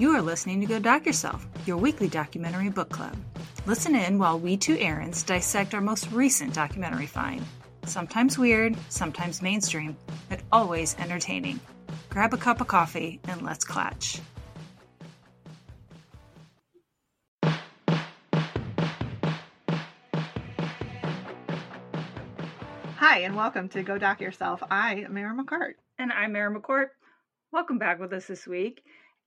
You are listening to Go Doc Yourself, your weekly documentary book club. Listen in while we two Erins dissect our most recent documentary find. Sometimes weird, sometimes mainstream, but always entertaining. Grab a cup of coffee and let's clatch. Hi, and welcome to Go Doc Yourself. I am Mara McCartt. And I'm Mara McCourt. Welcome back with us this week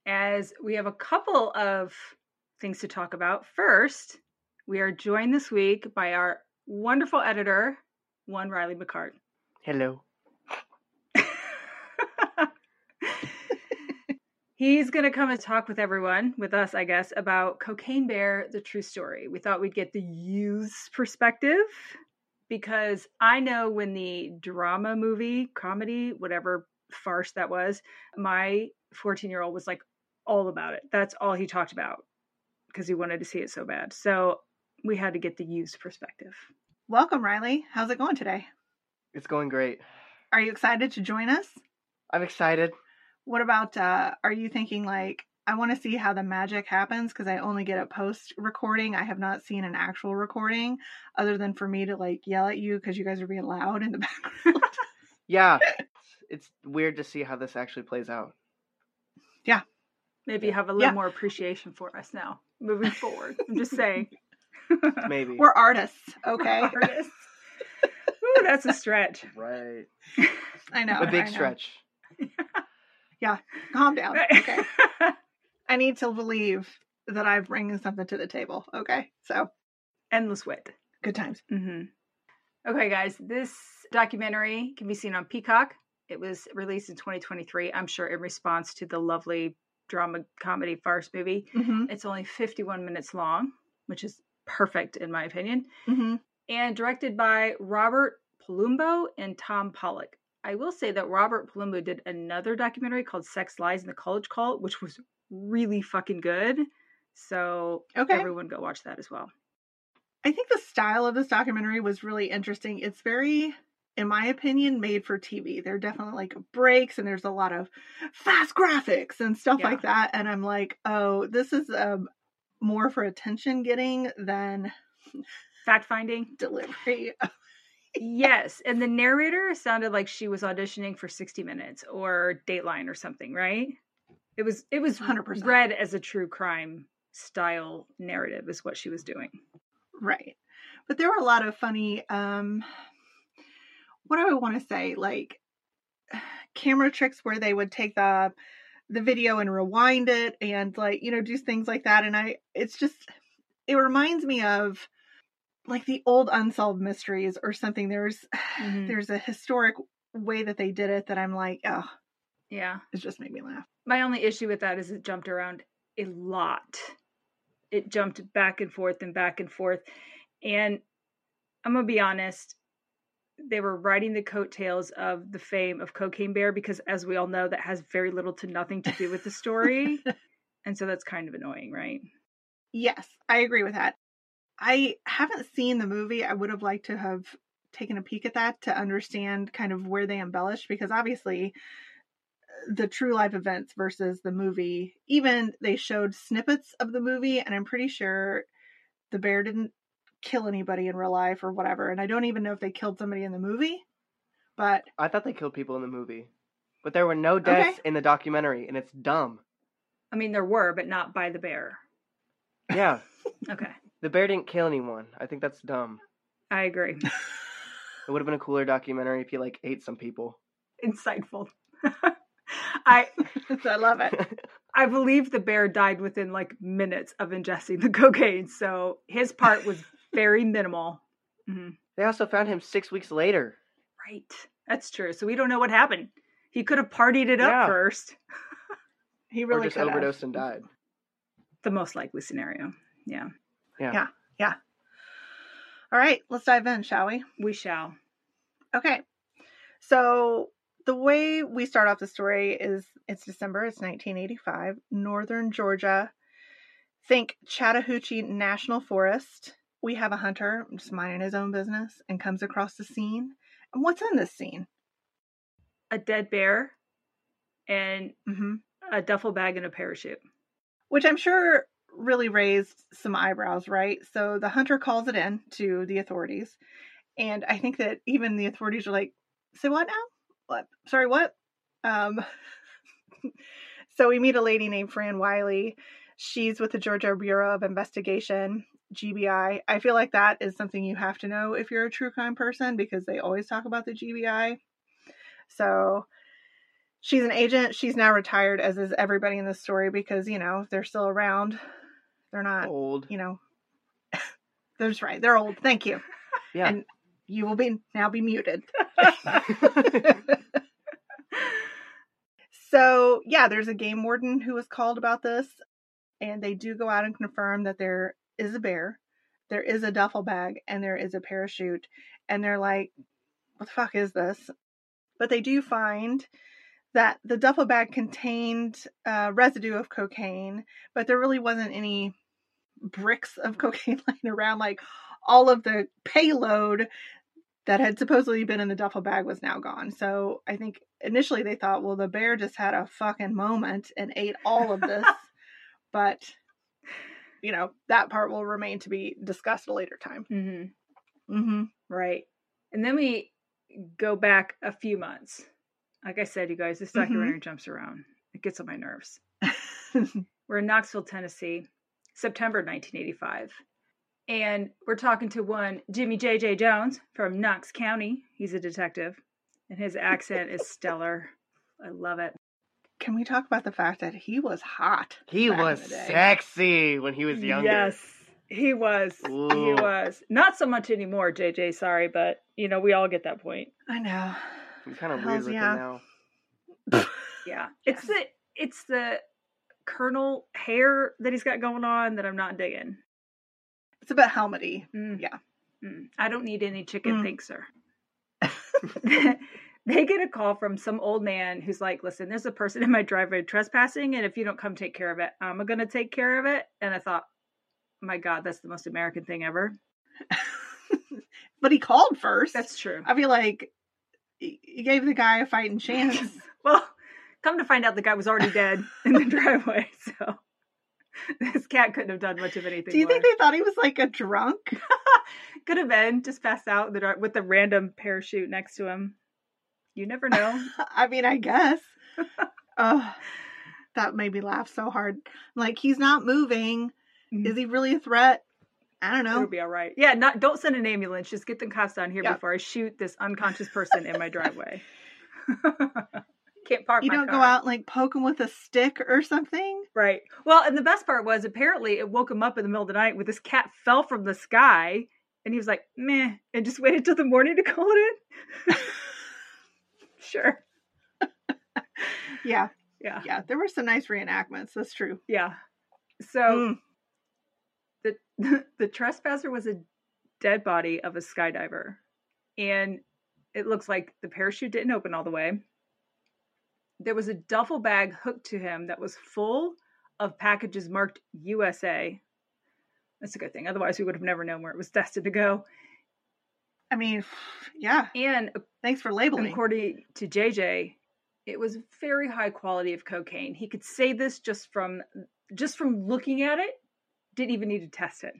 as we have a couple of things to talk about. First, we are joined this week by our wonderful editor, one Riley McCartt. Hello. He's going to come and talk with everyone, with us, I guess, about Cocaine Bear, the true story. We thought we'd get the youth's perspective because I know when the drama movie, comedy, whatever farce that was, my 14 year old was like all about it. That's all he talked about because he wanted to see it so bad. So we had to get the used perspective. Welcome, Riley. How's it going today? It's going great. Are you excited to join us? I'm excited. What about, uh, are you thinking like, I want to see how the magic happens because I only get a post recording. I have not seen an actual recording other than for me to like yell at you because you guys are being loud in the background. Yeah. it's weird to see how this actually plays out. Maybe have a little Yeah. more appreciation for us now moving forward. I'm just saying. Maybe. We're artists, okay? Artists. Ooh, that's a stretch. right. I know. A big I know. stretch. Yeah. Calm down, okay? I need to believe that I'm bringing something to the table, okay? So, Endless wit. good times. hmm Okay, guys, this documentary can be seen on Peacock. It was released in 2023, I'm sure, in response to the lovely drama comedy farce movie. hmm It's only 51 minutes long, which is perfect in my opinion, hmm and directed by Robert Palumbo and Tom Pollock. I will say that Robert Palumbo did another documentary called Sex Lies in the College Cult, which was really fucking good. So Okay. everyone go watch that as well. I think the style of this documentary was really interesting. It's very, in my opinion, made for TV. There are definitely like breaks and there's a lot of fast graphics and stuff Yeah. like that. And I'm like, oh, this is um, more for attention getting than Fact finding. delivery. Yes, and the narrator sounded like she was auditioning for 60 Minutes or Dateline or something, right? It was it was 100%. read as a true crime style narrative is what she was doing. right. But there were a lot of funny, um, what do I want to say? Like camera tricks where they would take the the video and rewind it and like you know do things like that and i it's just it reminds me of like the old unsolved mysteries or something there's Mhm. there's a historic way that they did it that i'm like oh Yeah. it just made me laugh My only issue with that is it jumped around a lot. It jumped back and forth and back and forth. And I'm going to be honest, they were riding the coattails of the fame of Cocaine Bear because, as we all know, that has very little to nothing to do with the story. and so that's kind of annoying, right? yes i agree with that i haven't seen the movie i would have liked to have taken a peek at that to understand kind of where they embellished because obviously the true life events versus the movie even they showed snippets of the movie and i'm pretty sure the bear didn't kill anybody in real life or whatever and i don't even know if they killed somebody in the movie but I thought they killed people in the movie. But there were no deaths Okay. in the documentary, and it's dumb. I mean, there were, but not by the bear. Yeah. Okay. the bear didn't kill anyone. I think that's dumb. I agree. It would have been a cooler documentary if he like ate some people. Insightful. I i love it I believe the bear died within like minutes of ingesting the cocaine, so his part was very minimal. hmm They also found him six weeks later. Right, that's true. So we don't know what happened. He could have partied it up Yeah. first. he or really just could have. overdosed and died. The most likely scenario. Yeah. Yeah. Yeah. Yeah, all right let's dive in shall we we shall. Okay. So the way we start off the story is it's December, it's 1985, northern Georgia. Think Chattahoochee National Forest. We have a hunter just minding his own business and comes across the scene. And what's in this scene? A dead bear and hmm a duffel bag and a parachute. which I'm sure really raised some eyebrows, right? So the hunter calls it in to the authorities. And I think that even the authorities are like, say what now? What? Sorry, what? Um, so we meet a lady named Fran Wiley. She's with the Georgia Bureau of Investigation, GBI. I feel like that is something you have to know if you're a true crime person because they always talk about the GBI. So she's an agent. She's now retired, as is everybody in this story, because, you know, they're still around. They're not Old. you know that's right they're old thank you Yeah. and you will be now be muted so yeah there's a game warden who was called about this and they do go out and confirm that there is a bear there is a duffel bag and there is a parachute and they're like what the fuck is this but they do find that the duffel bag contained uh, residue of cocaine but there really wasn't any bricks of cocaine lying around like all of the payload that had supposedly been in the duffel bag was now gone. So I think initially they thought, well, the bear just had a fucking moment and ate all of this. but, you know, that part will remain to be discussed at a later time. Mm-hmm. Mm-hmm. Right. And then we go back a few months. Like I said, you guys, this documentary jumps around. It gets on my nerves. We're in Knoxville, Tennessee, September 1985. And we're talking to one Jimmy J.J. Jones from Knox County. He's a detective, and his accent is stellar. I love it. Can we talk about the fact that he was hot? he was sexy when he was younger. Yes, he was. He was. Not so much anymore, JJ. Sorry, but you know, we all get that point. I know. He's kind of Hells weird looking yeah. now. Yeah. It's the it's the colonel hair that he's got going on that I'm not digging. It's a bit helmety. Mm. Yeah. Mm. I don't need any chicken, Mm. thanks, sir. they get a call from some old man who's like, "Listen, there's a person in my driveway trespassing, and if you don't come take care of it, I'm gonna take care of it." And I thought, "My God, that's the most American thing ever." but he called first. That's true. I feel like he gave the guy a fighting chance. Well, come to find out, the guy was already dead in the driveway, so this cat couldn't have done much of anything. Do you think they thought he was like a drunk? could have been just passed out in the dark with a random parachute next to him? You never know. I mean, I guess. oh, that made me laugh so hard. Like he's not moving. Mhm. Is he really a threat? I don't It'll know. be all right. Yeah, not don't send an ambulance. Just get the cops down here Yeah. before I shoot this unconscious person in my driveway. Can't park You don't go out and like poke him with a stick or something. Right. Well, and the best part was apparently it woke him up in the middle of the night with this cat fell from the sky, and he was like, "Meh," and just waited till the morning to call it in. Sure. Yeah, Yeah. yeah. There were some nice reenactments. That's true. Yeah. So Mm. the the trespasser was a dead body of a skydiver, and it looks like the parachute didn't open all the way. There was a duffel bag hooked to him that was full of packages marked USA. That's a good thing. Otherwise, we would have never known where it was destined to go. I mean, yeah. And Thanks for labeling. according to JJ, it was very high quality of cocaine. He could say this just from just from looking at it. Didn't even need to test it.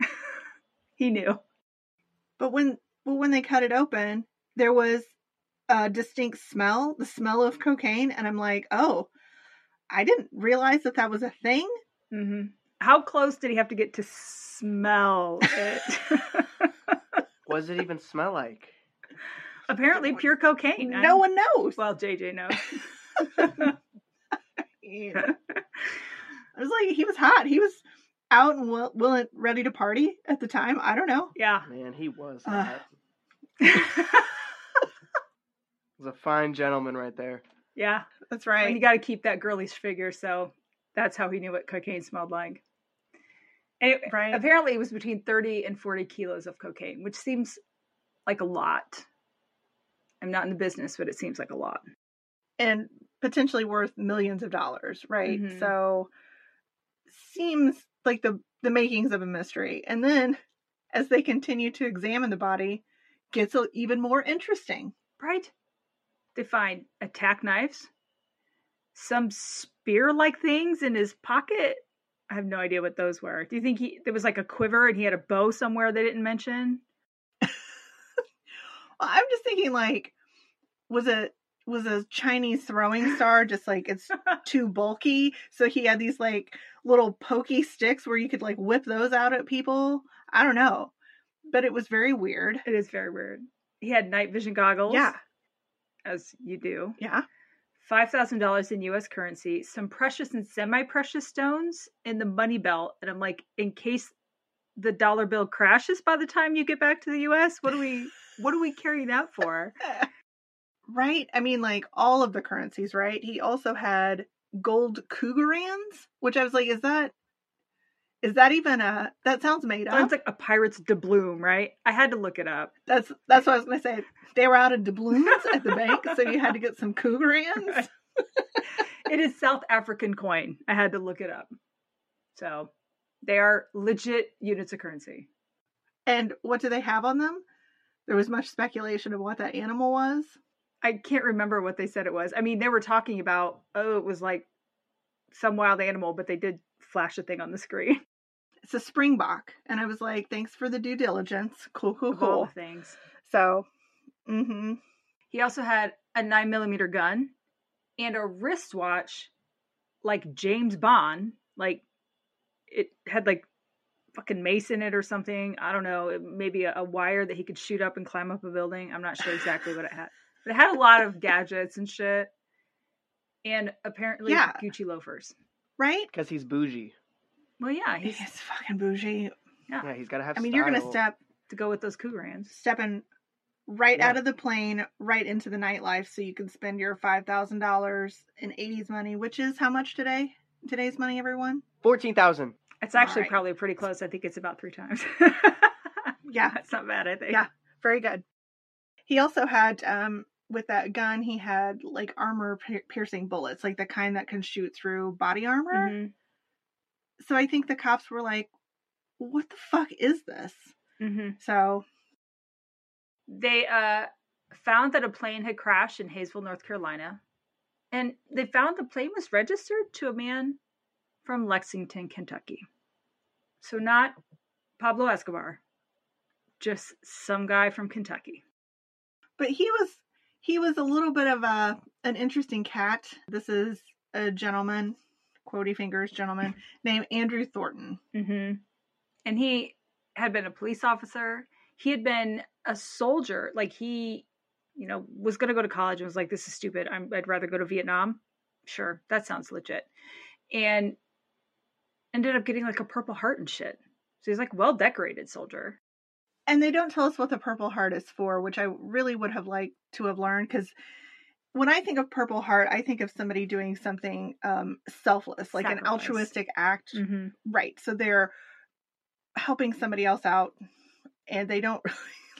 he knew. But when well, when they cut it open, there was a distinct smell, the smell of cocaine, and I'm like, oh, I didn't realize that that was a thing. hmm How close did he have to get to smell it? What does it even smell like? Apparently, pure cocaine. No one knows. Well, JJ knows. Yeah. I was like, he was hot. He was out and will, willing, ready to party at the time. I don't know. yeah. Man, he was. Hot. He was a fine gentleman right there. yeah. That's right. And right. you got to keep that girlish figure, so that's how he knew what cocaine smelled like. It- Right. apparently, it was between 30 and 40 kilos of cocaine, which seems like a lot. I'm not in the business, but it seems like a lot. and potentially worth millions of dollars, right? Mhm. So seems like the the makings of a mystery. And then as they continue to examine the body, gets even more interesting. Right? They find attack knives, some spear like things in his pocket. I have no idea what those were. Do you think he there was like a quiver and he had a bow somewhere they didn't mention? well, I'm just thinking like was it was a Chinese throwing star just like it's too bulky, so he had these like little pokey sticks where you could like whip those out at people. I don't know, but it was very weird. It is very weird. He had night vision goggles. Yeah, as you do. yeah. $5,000 in US currency, some precious and semi precious stones in the money belt. And I'm like, in case the dollar bill crashes by the time you get back to the US, what do we what do we carry that for? right. I mean, like all of the currencies. Right. He also had gold Krugerrands, which I was like, is that is that even a that sounds made up? Sounds like a pirate's doubloon, right? I had to look it up. That's that's what I was gonna say. They were out of doubloons at the bank, so you had to get some Krugerrands. It is South African coin. I had to look it up. So they are legit units of currency. And what do they have on them? There was much speculation of what that animal was. I can't remember what they said it was. I mean, they were talking about, oh, it was like some wild animal, but they did flash a thing on the screen. It's a springbok, and I was like, "Thanks for the due diligence. Cool, cool, Of all cool." the things. So, mm-hmm. He also had a nine millimeter gun and a wristwatch like James Bond. Like it had like fucking mace in it or something. I don't know. Maybe a, a wire that he could shoot up and climb up a building. I'm not sure exactly what it had. But it had a lot of gadgets and shit. And apparently Yeah. Gucci loafers. right? Because he's bougie. Well, yeah, He's he's fucking bougie. Yeah, he's got to have I mean, you're gonna step to go with those Krugerrands. stepping right Yeah. out of the plane, right into the nightlife, so you can spend your five thousand dollars in '80s money, which is how much today? Today's money, everyone. 14,000. It's actually Alright. probably pretty close. I think it's about three times. Yeah, That's not bad, I think. Yeah. very good. He also had, um, with that gun, he had like armor piercing bullets, like the kind that can shoot through body armor. Mhm. So I think the cops were like, "What the fuck is this?" Mhm. So They uh, found that a plane had crashed in Hayesville, North Carolina, and they found the plane was registered to a man from Lexington, Kentucky. So not Pablo Escobar, just some guy from Kentucky. but he was he was a little bit of a an interesting cat. This is a gentleman, quotey fingers gentleman named Andrew Thornton. Mm-hmm. And he had been a police officer. He had been a soldier. Like he, you know, was going to go to college and was like, "This is stupid. I'm, I'd rather go to Vietnam." Sure, that sounds legit. And ended up getting like a Purple Heart and shit. So he's like well decorated soldier. And they don't tell us what the Purple Heart is for, which I really would have liked to have learned because when I think of Purple Heart, I think of somebody doing something um, selfless, like an altruistic act. Mm-hmm. Right. So they're helping somebody else out and they don't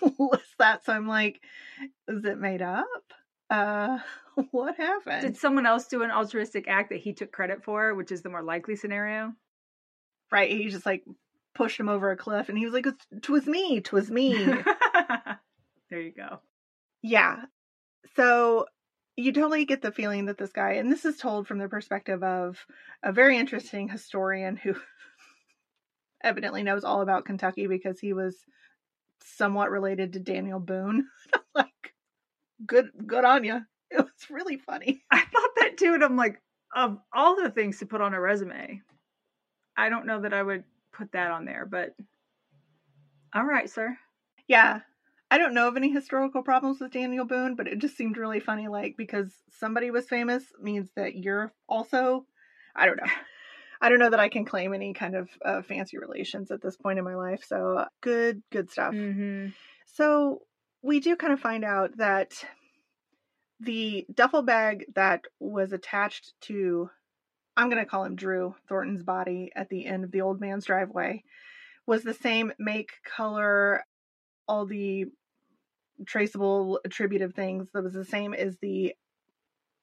really list that. So I'm like, is it made up? Uh, what happened? Did someone else do an altruistic act that he took credit for, which is the more likely scenario? right. He just like pushed him over a cliff and he was like, "'Twas me, 'twas me." there you go. yeah. So you totally get the feeling that this guy, and this is told from the perspective of a very interesting historian who evidently knows all about Kentucky because he was somewhat related to Daniel Boone. like, good, good on you. It was really funny. I thought that too, and I'm like, of all the things to put on a resume, I don't know that I would put that on there, but all right, sir. Yeah. I don't know of any historical problems with Daniel Boone, but it just seemed really funny, like because somebody was famous means that you're also. I don't know. I don't know that I can claim any kind of uh, fancy relations at this point in my life. So uh, good, good stuff. Mm-hmm. So we do kind of find out that the duffel bag that was attached to, I'm going to call him Drew Thornton's body at the end of the old man's driveway, was the same make, color, all the traceable attributive things that was the same as the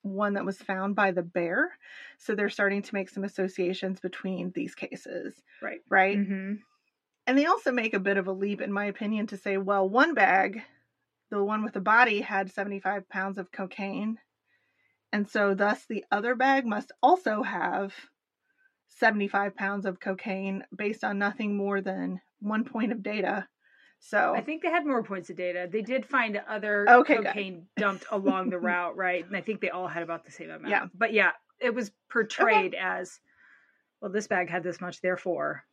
one that was found by the bear. So they're starting to make some associations between these cases. Right. Right. Mm-hmm. And they also make a bit of a leap, in my opinion, to say, well, one bag, the one with the body, had 75 pounds of cocaine, And so, thus, the other bag must also have 75 pounds of cocaine based on nothing more than one point of data. So, I think they had more points of data. They did find other Okay, cocaine dumped along the route, right? And I think they all had about the same amount. Yeah. But yeah, it was portrayed as well, this bag had this much, therefore.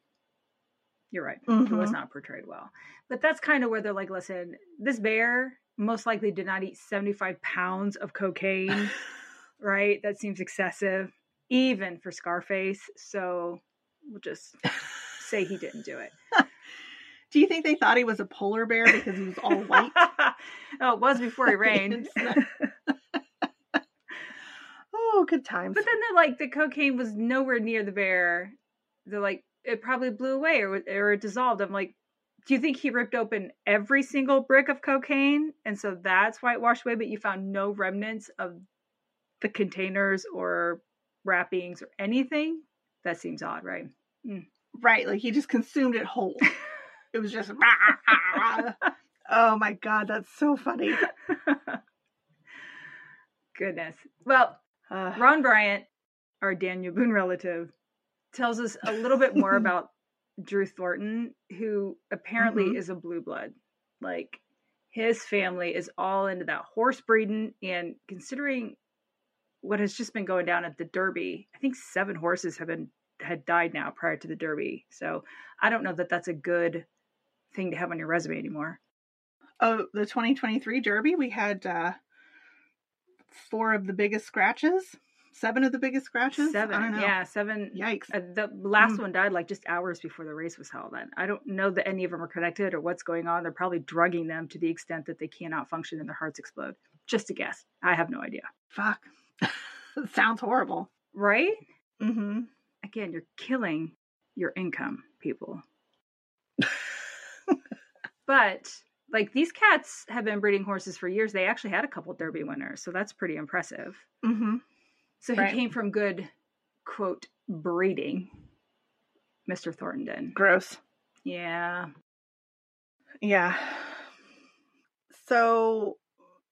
You're right. It was Mhm. not portrayed well. But that's kind of where they're like, listen, this bear most likely did not eat 75 pounds of cocaine, right? That seems excessive, even for Scarface. So we'll just say he didn't do it. do you think they thought he was a polar bear because he was all white? oh, it was before he rained. Oh, good times. But then they're like, the cocaine was nowhere near the bear. They're like, it probably blew away or, or it dissolved. I'm like, do you think he ripped open every single brick of cocaine? And so that's why it washed away, but you found no remnants of the containers or wrappings or anything? That seems odd, right? Mm. right, like he just consumed it whole. It was just. oh my god, that's so funny. Goodness. Well, Uh, Ron Bryant, our Daniel Boone relative, tells us a little bit more about Drew Thornton, who apparently Mhm. is a blue blood. Like his family is all into that horse breeding, and considering what has just been going down at the Derby, I think seven horses have been had died now prior to the Derby. So I don't know that that's a good thing to have on your resume anymore. oh, the 2023 Derby, we had uh, four of the biggest scratches, seven of the biggest scratches. Seven, yeah, seven. Yikes. Uh, the last Mm. one died like just hours before the race was held. And I don't know that any of them are connected or what's going on. They're probably drugging them to the extent that they cannot function and their hearts explode. Just a guess. I have no idea. Fuck. Sounds horrible. Right? Mm-hmm. Again, you're killing your income, people. But like these cats have been breeding horses for years. They actually had a couple Derby winners, so that's pretty impressive. Mm-hmm. So he Right. came from good, quote, breeding, Mr. Thornton. Gross. Yeah. Yeah. So,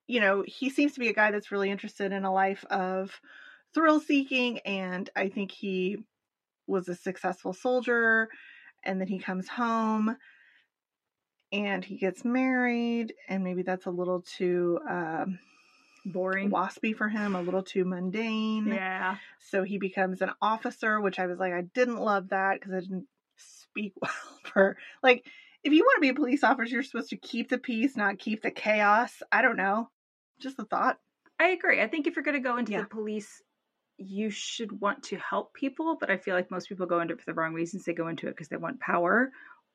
you know, he seems to be a guy that's really interested in a life of thrill seeking, and I think he was a successful soldier, and then he comes home and he gets married, and maybe that's a little too um, Boring. waspy for him, a little too mundane. Yeah. So he becomes an officer, which I was like, I didn't love that because I didn't speak well for like if you want to be a police officer, you're supposed to keep the peace, not keep the chaos. I don't know. Just a thought. I agree. I think if you're going to go into Yeah. the police, you should want to help people, but I feel like most people go into it for the wrong reasons. They go into it because they want power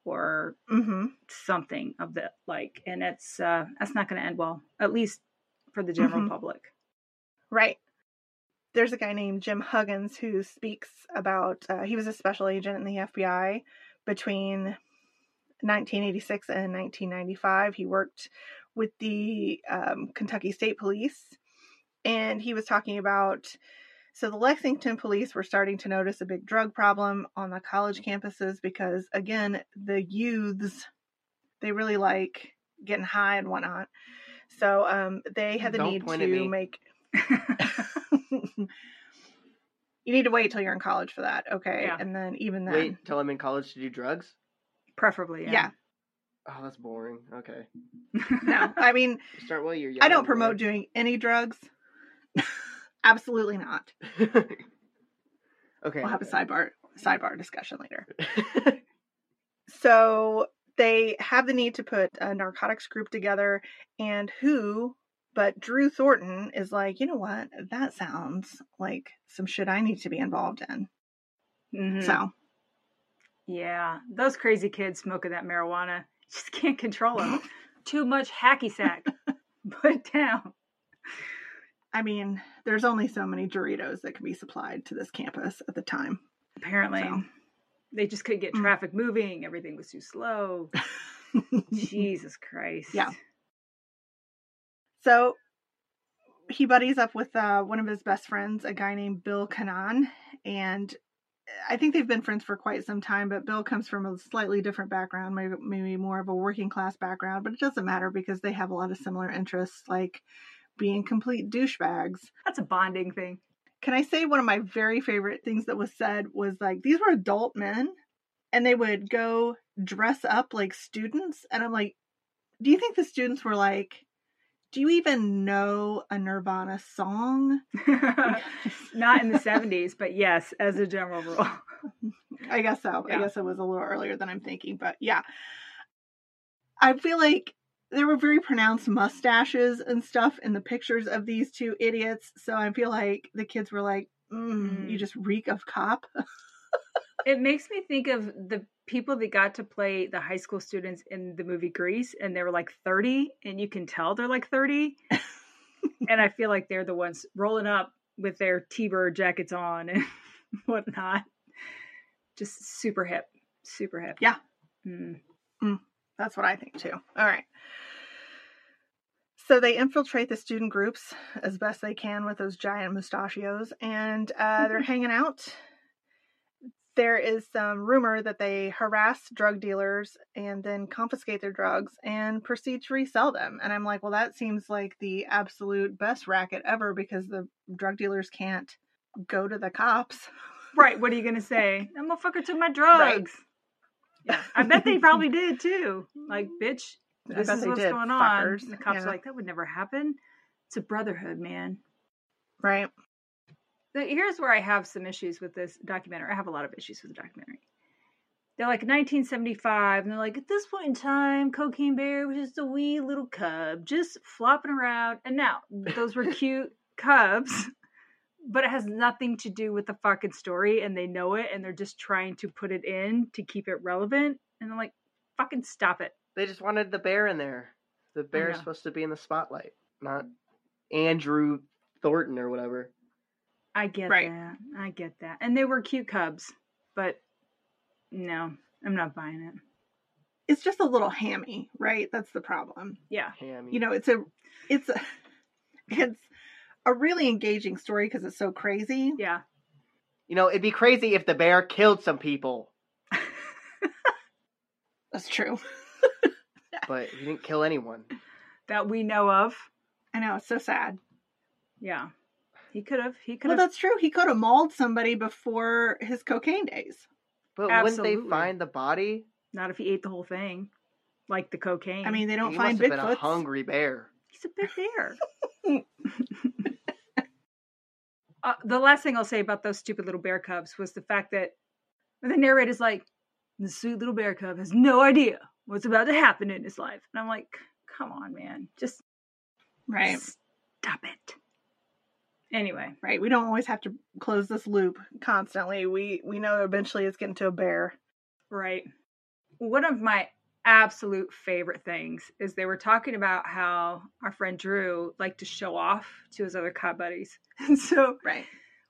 or Mm-hmm. something of the like, and it's uh that's not going to end well, at least for the general Mhm. public. Right. There's a guy named Jim Huggins who speaks about, uh, he was a special agent in the FBI between 1986 and 1995. He worked with the um, Kentucky State Police, and he was talking about. So, the Lexington police were starting to notice a big drug problem on the college campuses because, again, the youths, they really like getting high and whatnot. So, um, they had the Don't need point at me. to make you need to wait till you're in college for that, okay? Yeah. And then even then, Wait till I'm in college to do drugs? Preferably, yeah. yeah. Oh, that's boring. Okay. No, I mean, Start while you're young. I don't and promote doing any drugs. Absolutely not. okay. We'll have a sidebar sidebar discussion later. So they have the need to put a narcotics group together, and who but Drew Thornton is like, you know what? That sounds like some shit I need to be involved in. Mhm. So yeah, those crazy kids smoking that marijuana just can't control them. Too much hacky sack. Put down. I mean, there's only so many Doritos that can be supplied to this campus at the time. Apparently, So. they just couldn't get Mm. traffic moving. Everything was too slow. Jesus Christ. Yeah. So he buddies up with uh, one of his best friends, a guy named Bill Canan, and I think they've been friends for quite some time. But Bill comes from a slightly different background, maybe, maybe more of a working class background, but it doesn't matter because they have a lot of similar interests, like being complete douchebags. That's a bonding thing. Can I say one of my very favorite things that was said was like these were adult men and they would go dress up like students and I'm like do you think the students were like do you even know a Nirvana song? Not in the 70s, but yes, as a general rule. I guess so. Yeah. I guess it was a little earlier than I'm thinking, but yeah. I feel like there were very pronounced mustaches and stuff in the pictures of these two idiots, so I feel like the kids were like, mm, Mm. "You just reek of cop." It makes me think of the people that got to play the high school students in the movie Grease, and they were like 30, and you can tell they're like 30. and I feel like they're the ones rolling up with their T Bird jackets on and whatnot. Just super hip. Super hip. Yeah. Mm. That's what I think too. All right. So they infiltrate the student groups as best they can with those giant mustachios, and uh, they're hanging out. There is some rumor that they harass drug dealers and then confiscate their drugs and proceed to resell them. And I'm like, well, that seems like the absolute best racket ever because the drug dealers can't go to the cops. Right. What are you going to say? That motherfucker took my drugs. Yeah. I bet they probably did too. Like, bitch, this is what's did, going on. fuckers. And the cops Yeah. are like, that would never happen. It's a brotherhood, man. Right. So here's where I have some issues with this documentary. I have a lot of issues with the documentary. They're like 1975, and they're like, at this point in time, Cocaine Bear was just a wee little cub, just flopping around. And now, those were cute cubs, but it has nothing to do with the fucking story, and they know it, and they're just trying to put it in to keep it relevant. And I'm like, fucking stop it. They just wanted the bear in there. The bear is supposed to be in the spotlight, not Andrew Thornton or whatever. I get Right. that. I get that. And they were cute cubs, but no, I'm not buying it. It's just a little hammy, right? That's the problem. Yeah. Hammy. you know it's a it's a it's a really engaging story because it's so crazy Yeah. You know, it'd be crazy if the bear killed some people, that's true but he didn't kill anyone. that we know of. i know it's so sad Yeah. He could have. He could well that's true he could have mauled somebody before his cocaine days But wouldn't they find the body? Not if he ate the whole thing, like the cocaine. i mean they don't he find must have a hungry bear. he's a big bear. uh, the last thing I'll say about those stupid little bear cubs was the fact that the narrator's like, the sweet little bear cub has no idea what's about to happen in his life. And I'm like, come on, man. Just right stop it. Anyway, right we don't always have to close this loop constantly we we know eventually it's getting to a bear Right. One of my absolute favorite things is they were talking about how our friend Drew liked to show off to his other cop buddies. And so right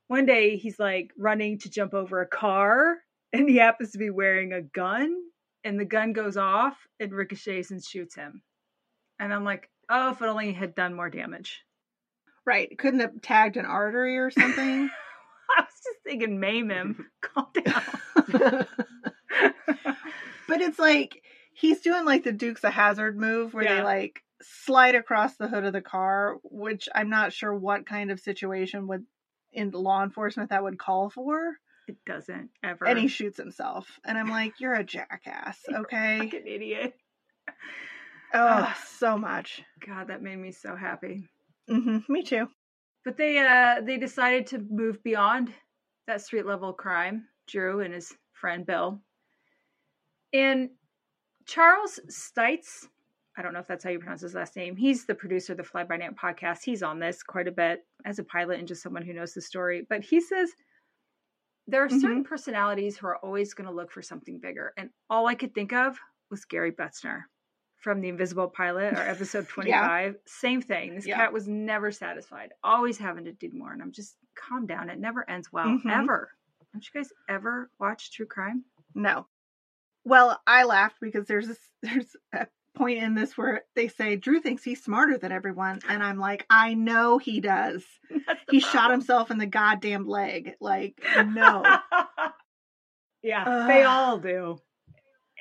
one day he's like running to jump over a car and he happens to be wearing a gun and the gun goes off and ricochets and shoots him. And I'm like, oh, if it only had done more damage. right couldn't have tagged an artery or something I was just thinking, maim him. Calm down. But it's like he's doing like the Dukes of Hazzard move where they like slide across the hood of the car, which I'm not sure what kind of situation would in law enforcement that would call for. it doesn't ever. And he shoots himself. And I'm like, you're a jackass, okay? fucking idiot. Oh, so much. God, that made me so happy. hmm Me too. But they uh they decided to move beyond that street level crime, Drew and his friend Bill. And Charles Stites, I don't know if that's how you pronounce his last name. He's the producer of the Fly by Night podcast. He's on this quite a bit as a pilot and just someone who knows the story. But he says there are certain personalities who are always going to look for something bigger. And all I could think of was Gary Betzner from The Invisible Pilot or episode 25. Same thing. This Yeah. cat was never satisfied, always having to do more. And I'm just, calm down. It never ends well, Mhm. ever. Don't you guys ever watch true crime? No. Well, I laughed because there's this there's a point in this where they say Drew thinks he's smarter than everyone, and I'm like, I know he does. He shot himself in the goddamn leg. Like, no. yeah, Ugh. they all do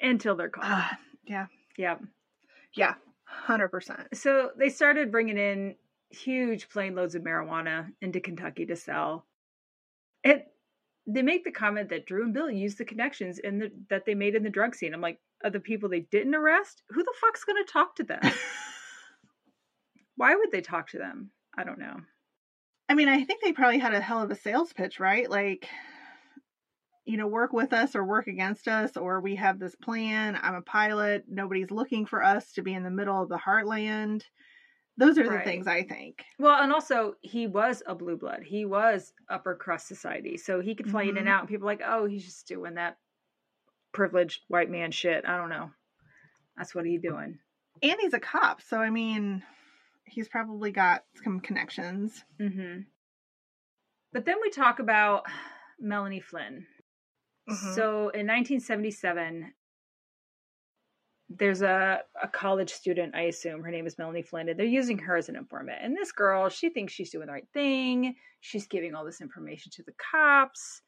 until they're caught. Ah, yeah, yeah. yeah, hundred percent. So they started bringing in huge plane loads of marijuana into Kentucky to sell. It they make the comment that Drew and Bill used the connections in the that they made in the drug scene. I'm like, are the people they didn't arrest? Who the fuck's gonna talk to them? Why would they talk to them? I don't know. I mean, I think they probably had a hell of a sales pitch, right? Like, you know, work with us or work against us, or we have this plan. I'm a pilot. Nobody's looking for us to be in the middle of the heartland. Those are the things I think. Well, and also he was a blue blood. He was upper crust society, so he could fly in and Mhm. out. And people like, oh, he's just doing that privileged white man shit. I don't know. That's what he's doing. And he's a cop, so I mean, he's probably got some connections. hmm But then we talk about Melanie Flynn. Mhm. So in 1977, there's a, a college student, I assume her name is Melanie Flynn, and they're using her as an informant. And this girl, she thinks she's doing the right thing. She's giving all this information to the cops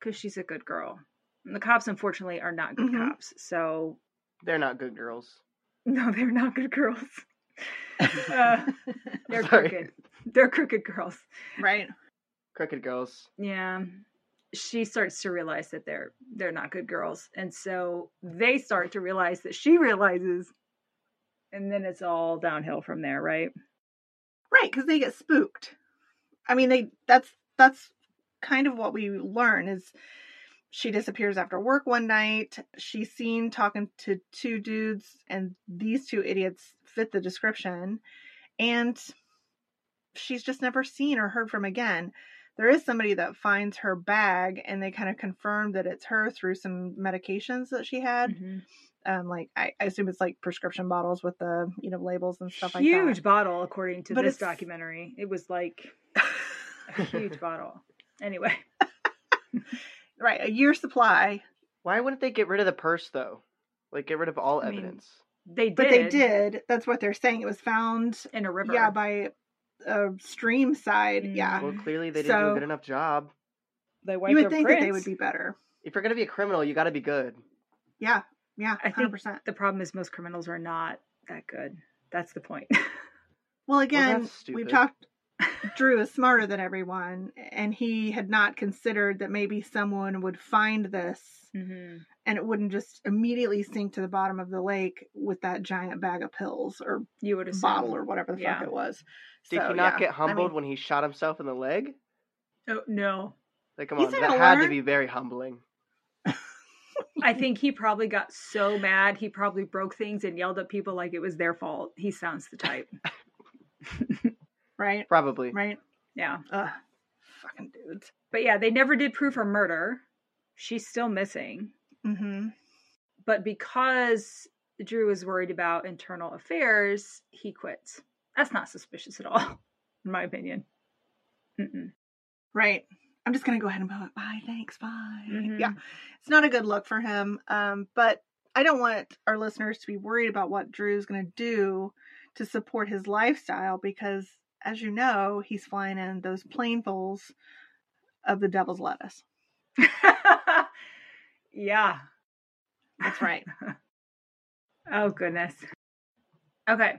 because she's a good girl. And the cops, unfortunately, are not good Mhm. cops. So, They're not good girls. no, they're not good girls. Uh, they're Sorry. crooked. They're crooked girls. right. Crooked girls. yeah she starts to realize that they're they're not good girls and so they start to realize that she realizes and then it's all downhill from there right Right, because they get spooked. I mean, they that's that's kind of what we learn is she disappears after work one night. She's seen talking to two dudes, and these two idiots fit the description, and she's just never seen or heard from again. There is somebody that finds her bag, and they kind of confirm that it's her through some medications that she had. Mhm. Um, like I, I assume it's like prescription bottles with the you know labels and stuff like that. huge bottle according to But this it's- documentary it was like a huge bottle anyway right, a year supply. Why wouldn't they get rid of the purse though? Like get rid of all I mean, evidence. they did But they did. That's what they're saying. It was found, in a river yeah, by a stream side. Mm-hmm. Yeah, well, clearly they didn't do a good enough job. they wiped you would their think that they would be better. If you're gonna be a criminal, you got to be good. Yeah, yeah, I think the problem is most criminals are not that good that's the point Well, again, that's we've talked. Drew is smarter than everyone, and he had not considered that maybe someone would find this, hmm and it wouldn't just immediately sink to the bottom of the lake with that giant bag of pills or you would assume. bottle or whatever the Yeah. fuck it was. Did So, he not yeah, get I humbled mean, when he shot himself in the leg? oh no Like, come He's on, that gonna had to be very humbling. I think he probably got so mad he probably broke things and yelled at people like it was their fault. He sounds the type. right, Probably. right. Yeah. Ugh, fucking dudes. But yeah, they never did prove her murder. She's still missing. Mm-hmm. But because Drew is worried about internal affairs, he quits. That's not suspicious at all, in my opinion. Mm-mm. Right. I'm just gonna go ahead and go. Bye. Thanks. Bye. Mhm. Yeah, it's not a good look for him. Um, but I don't want our listeners to be worried about what Drew's gonna do to support his lifestyle because, as you know, he's flying in those planefuls of the devil's lettuce. yeah. That's right. Oh, goodness. Okay.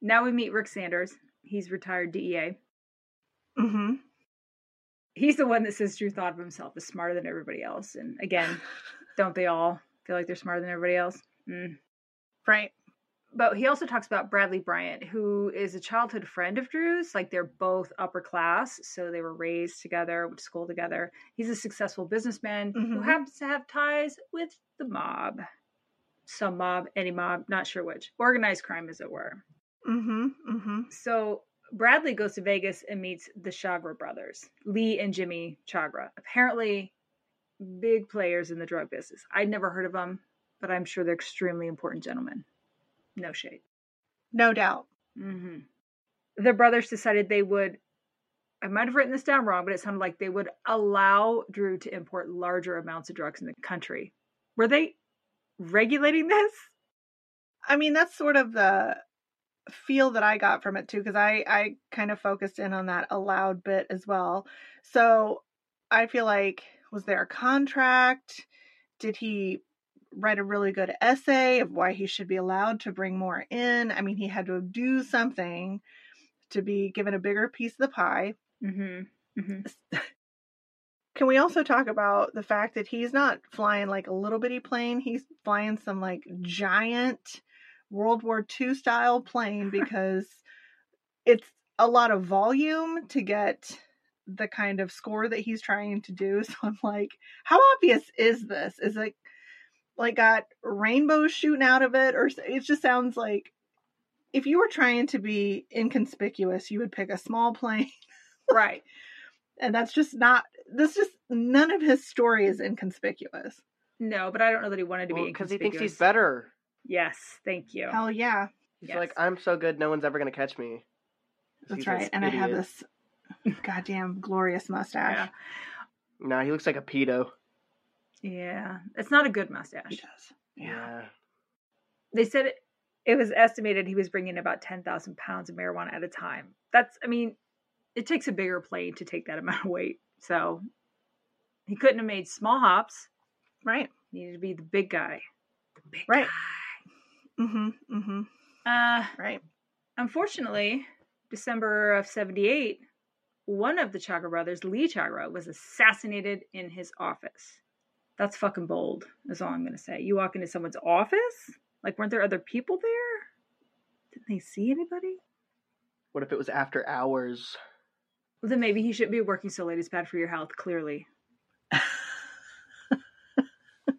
Now we meet Rick Sanders. He's retired DEA. mm-hmm. He's the one that says Drew thought of himself as smarter than everybody else. And again, don't they all feel like they're smarter than everybody else? Mm. Right. But he also talks about Bradley Bryant, who is a childhood friend of Drew's. Like they're both upper class, so they were raised together, went to school together. He's a successful businessman who Mhm. happens to have ties with the mob. Some mob, any mob, not sure which. Organized crime, as it were. Mm-hmm. Mm-hmm. So Bradley goes to Vegas and meets the Chagra brothers, Lee and Jimmy Chagra. Apparently, big players in the drug business. I'd never heard of them, but I'm sure they're extremely important gentlemen. No shade. No doubt. hmm The brothers decided they would. I might have written this down wrong, but it sounded like they would allow Drew to import larger amounts of drugs in the country. Were they regulating this? I mean, that's sort of the feel that I got from it too, because I I kind of focused in on that allowed bit as well. So I feel like was there a contract? Did he write a really good essay of why he should be allowed to bring more in? I mean, he had to do something to be given a bigger piece of the pie. Mm-hmm. Mm-hmm. Can we also talk about the fact that he's not flying like a little bitty plane? He's flying some like giant World War II style plane because it's a lot of volume to get the kind of score that he's trying to do. So I'm like, how obvious is this? Is it like got rainbows shooting out of it? Or it just sounds like if you were trying to be inconspicuous, you would pick a small plane. Right. and that's just not, this just, none of his story is inconspicuous. No, but I don't know that he wanted to be Because he thinks he's better. Yes, thank you. Hell yeah. He's Yes. like, I'm so good, no one's ever gonna catch me. That's He's right. this And I have this goddamn glorious mustache. Yeah. No, he looks like a pedo. Yeah, it's not a good He mustache. does. Yeah. They said it, it was estimated he was bringing about 10,000 pounds of marijuana at a time. That's, I mean, it takes a bigger plane to take that amount of weight. So he couldn't have made small hops. Right. He needed to be the big guy. The big Right. Mm-hmm. Mm-hmm. Uh, Right. unfortunately, December of 78, one of the Chagra brothers, Lee Chagra, was assassinated in his office. That's fucking bold, is all I'm going to say. You walk into someone's office? Like, weren't there other people there? Didn't they see anybody? What if it was after hours? Well, then maybe he shouldn't be working so late. It's bad for your health, clearly.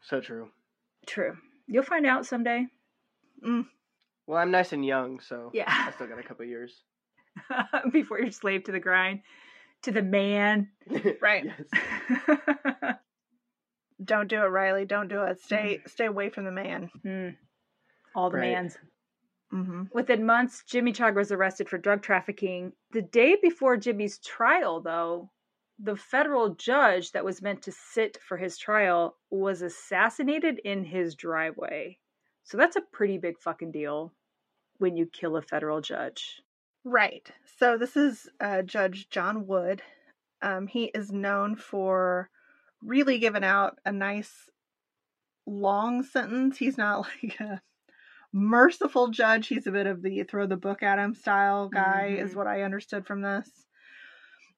So true. True. You'll find out someday. Mm. Well, I'm nice and young, so Yeah. I still got a couple years. Before you're slave to the grind, to the man. Right. Yes. Don't do it, Riley. Don't do it. Stay stay away from the man. Hmm. All the Right. mans. Mm-hmm. Within months, Jimmy Chagra was arrested for drug trafficking. The day before Jimmy's trial, though, the federal judge that was meant to sit for his trial was assassinated in his driveway. So that's a pretty big fucking deal when you kill a federal judge. Right. So this is uh, Judge John Wood. Um, he is known for really given out a nice long sentence. He's not like a merciful judge. He's a bit of the throw the book at him style guy, Mhm. is what I understood from this.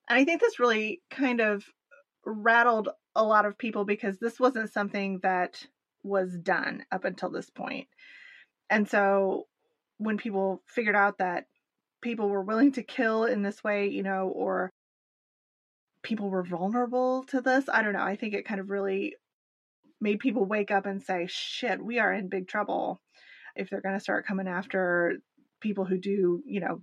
And I think this really kind of rattled a lot of people because this wasn't something that was done up until this point. And so when people figured out that people were willing to kill in this way, you know, or people were vulnerable to this, I don't know. I think it kind of really made people wake up and say, shit, we are in big trouble if they're going to start coming after people who do, you know,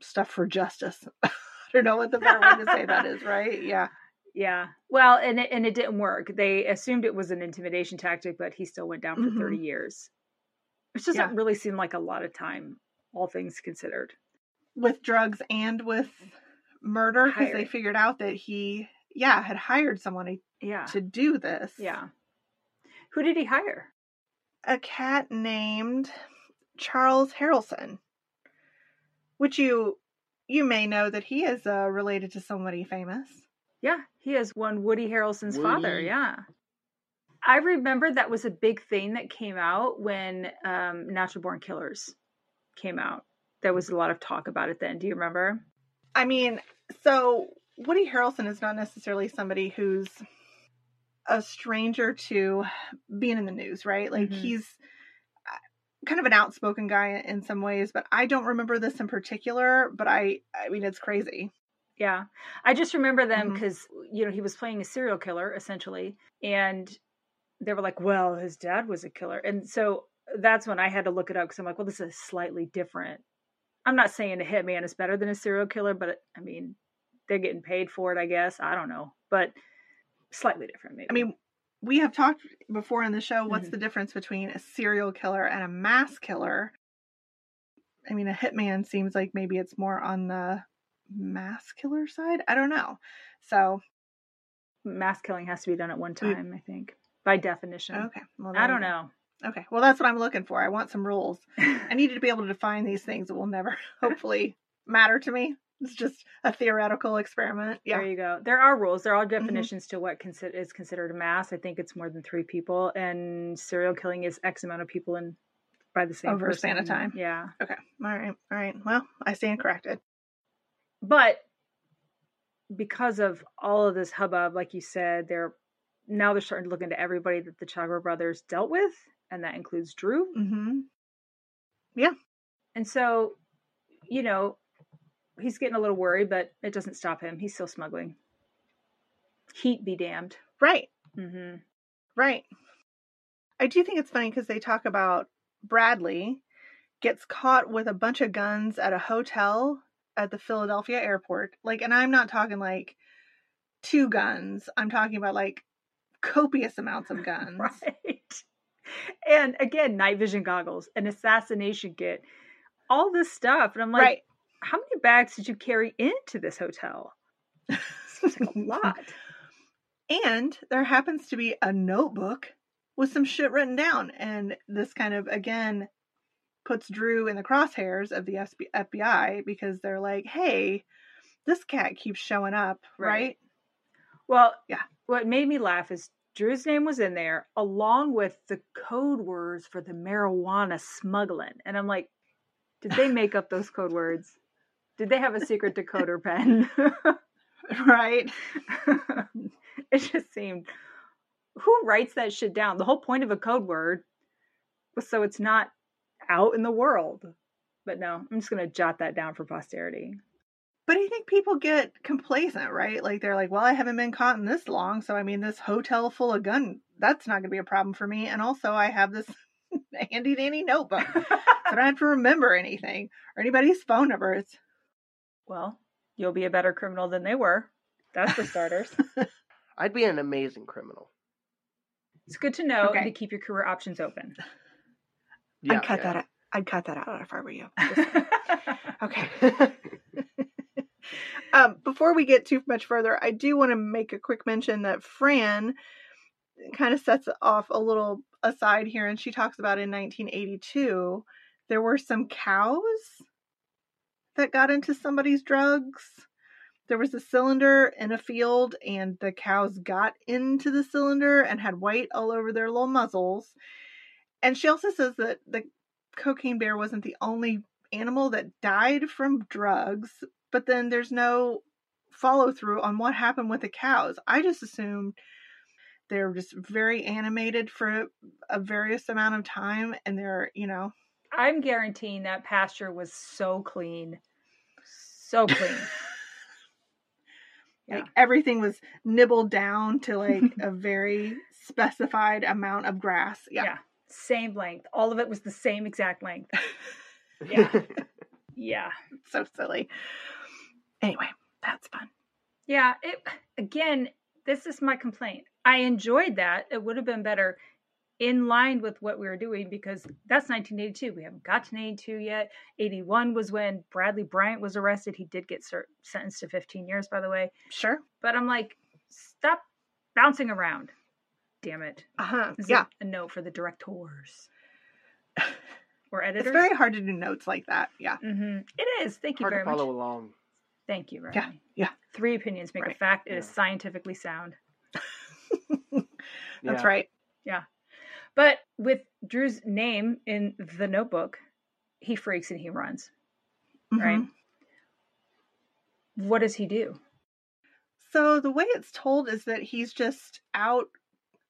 stuff for justice. I don't know what the better way to say that is, right? Yeah. Yeah. Well, and it, and it didn't work. They assumed it was an intimidation tactic, but he still went down for Mhm. 30 years. Which doesn't Yeah. really seem like a lot of time, all things considered. With drugs and with murder, because they figured out that he, yeah, had hired someone Yeah. to do this. Yeah. Who did he hire? a cat named Charles Harrelson, which you you may know that he is uh, related to somebody famous. Yeah, he is one Woody Harrelson's father. Yeah. I remember that was a big thing that came out when um, Natural Born Killers came out. There was a lot of talk about it then. Do you remember? I mean, so Woody Harrelson is not necessarily somebody who's a stranger to being in the news, right? Like Mhm. he's uh, kind of an outspoken guy in some ways, but I don't remember this in particular, but I I mean it's crazy. Yeah. I just remember them because, you know, he was playing a serial killer essentially. And they were like, well, his dad was a killer. And so that's when I had to look it up because I'm like, well, this is slightly different. I'm not saying a hitman is better than a serial killer, but I mean, they're getting paid for it, I guess. I don't know. But slightly different, maybe. I mean, we have talked before in the show what's Mhm. the difference between a serial killer and a mass killer? I mean, a hitman seems like maybe it's more on the mass killer side. I don't know. So, mass killing has to be done at one We- time, I think, by definition. okay. Well, I don't know. Okay. Well, that's what I'm looking for. I want some rules. I needed to be able to define these things that will never hopefully matter to me. It's just a theoretical experiment. Yeah. There you go. There are rules. There Mm-hmm. are definitions to what consi- is considered a mass. I think it's more than three people, and serial killing is X amount of people in by the same Over a span of time. Yeah. Okay. All right. All right. Well, I stand corrected. But because of all of this hubbub, like you said, they're now they're starting to look into everybody that the Chagra brothers dealt with, and that includes Drew. Mm-hmm. Yeah. And so, you know, he's getting a little worried, but it doesn't stop him. He's still smuggling. Heat be damned. Right. hmm Right. I do think it's funny because they talk about Bradley gets caught with a bunch of guns at a hotel at the Philadelphia airport. Like, and I'm not talking like two guns. I'm talking about like copious amounts of guns. Right. And again, night vision goggles, an assassination kit, all this stuff. And I'm like, right. how many bags did you carry into this hotel? Seems like a lot. And there happens to be a notebook with some shit written down. And this kind of, again, puts Drew in the crosshairs of the FBI because they're like, hey, this cat keeps showing up, Right. right? Well, Yeah. What made me laugh is Drew's name was in there along with the code words for the marijuana smuggling. And I'm like, did they make up those code words? Did they have a secret decoder pen? Right. it just seemed who writes that shit down? The whole point of a code word was so it's not out in the world. But no, I'm just gonna jot that down for posterity. But I think people get complacent, right? Like they're like, well, I haven't been caught in this long, so I mean, this hotel full of gun, that's not going to be a problem for me. And also, I have this handy dandy notebook, so I don't have to remember anything or anybody's phone numbers. Well, you'll be a better criminal than they were. That's for starters. I'd be an amazing criminal. it's good to know Okay. and to keep your career options open. Yeah, I'd cut yeah. that. Out. I'd cut that out if I were you. Okay. Um, before we get too much further, I do want to make a quick mention that Fran kind of sets off a little aside here, and she talks about in 1982 there were some cows that got into somebody's drugs. There was a cylinder in a field, and the cows got into the cylinder and had white all over their little muzzles. And she also says that the cocaine bear wasn't the only animal that died from drugs, but then there's no follow through on what happened with the cows. I just assumed they're just very animated for a various amount of time and they're, you know, I'm guaranteeing that pasture was so clean. So clean. Yeah. like everything was nibbled down to like a very specified amount of grass. Yeah. Yeah. Same length. All of it was the same exact length. Yeah. Yeah. So silly. Anyway, that's fun. Yeah. It again, this is my complaint. I enjoyed that. It would have been better in line with what we were doing because that's 1982. We haven't got to 82 yet. 81 was when Bradley Bryant was arrested. He did get ser- sentenced to 15 years, by the way. Sure. But I'm like, stop bouncing around. Damn it. Uh-huh. This Yeah. a note for the directors or editors. It's very hard to do notes like that. Yeah. Mm-hmm. It is. Thank you Hard to very much. follow along. Thank you, Riley. Yeah, yeah. Three opinions make a fact. It is Yeah. scientifically sound. That's Yeah. right. Yeah. But with Drew's name in the notebook, he freaks and he runs. Right. Mhm. What does he do? So the way it's told is that he's just out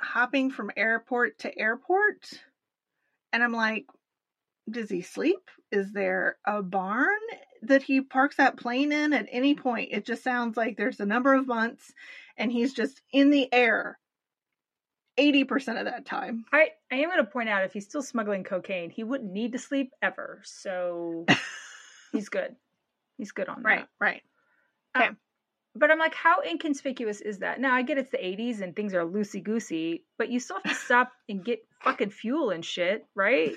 hopping from airport to airport. And I'm like, does he sleep? Is there a barn that he parks that plane in at any point? It just sounds like there's a number of months and he's just in the air 80% of that time. I, I am going to point out if he's still smuggling cocaine, he wouldn't need to sleep ever. So he's good. He's good on that. Right, right. Um, okay. But I'm like, how inconspicuous is that? Now I get it's the 80s and things are loosey goosey, but you still have to stop and get fucking fuel and shit, right?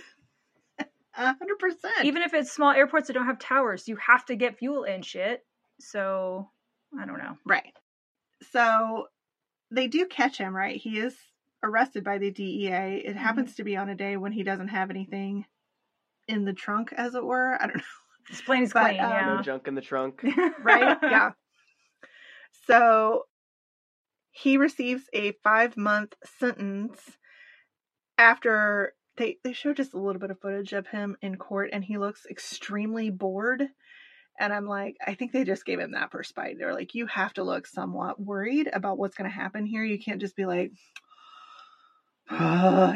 A 100%. Even if it's small airports that don't have towers, you have to get fuel and shit. So I don't know. Right. So they do catch him, right? He is arrested by the DEA. It happens to be on a day when he doesn't have anything in the trunk, as it were. I don't know. This plane is But, clean, um, No junk in the trunk. Right? yeah. So he receives a five month sentence after they they show just a little bit of footage of him in court and he looks extremely bored and i'm like i think they just gave him that for spite they're like you have to look somewhat worried about what's going to happen here you can't just be like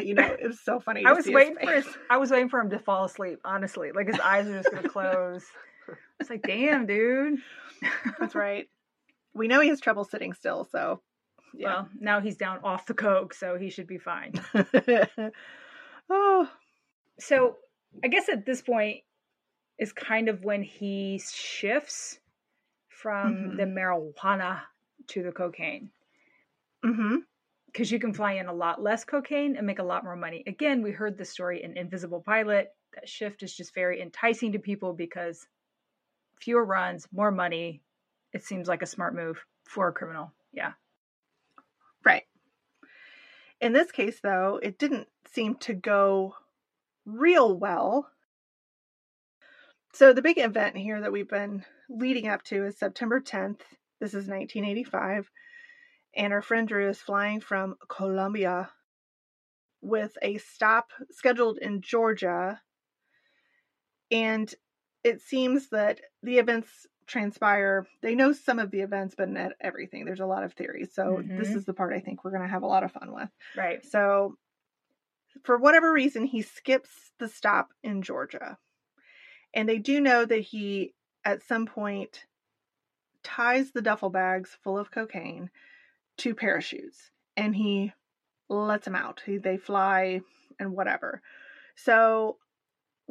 you know it was so funny I was see waiting for his, I was waiting for him to fall asleep. Honestly, like his eyes are just gonna close. It's like, damn, dude. that's right we know he has trouble sitting still so yeah Well, now he's down off the coke, so he should be fine. Oh So I guess at this point is kind of when he shifts from Mhm. the marijuana to the cocaine. hmm Because you can fly in a lot less cocaine and make a lot more money. Again, we heard the story in Invisible Pilot. That shift is just very enticing to people because fewer runs, more money. It seems like a smart move for a criminal. Yeah. In this case, though, it didn't seem to go real well. So, the big event here that we've been leading up to is September 10th. This is 1985. And our friend Drew is flying from Colombia with a stop scheduled in Georgia. And it seems that the events transpire. They know some of the events, but not everything. There's a lot of theories. So this Mhm. is the part I think we're going to have a lot of fun with. Right. So for whatever reason, he skips the stop in Georgia. And they do know that he, at some point, ties the duffel bags full of cocaine to parachutes and he lets them out. He, they fly and whatever. So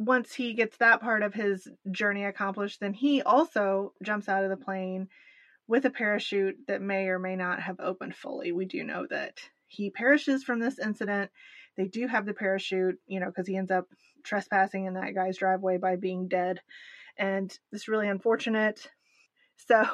once he gets that part of his journey accomplished, then he also jumps out of the plane with a parachute that may or may not have opened fully. We do know that he perishes from this incident. They do have the parachute, you know, because he ends up trespassing in that guy's driveway by being dead. And it's really unfortunate. So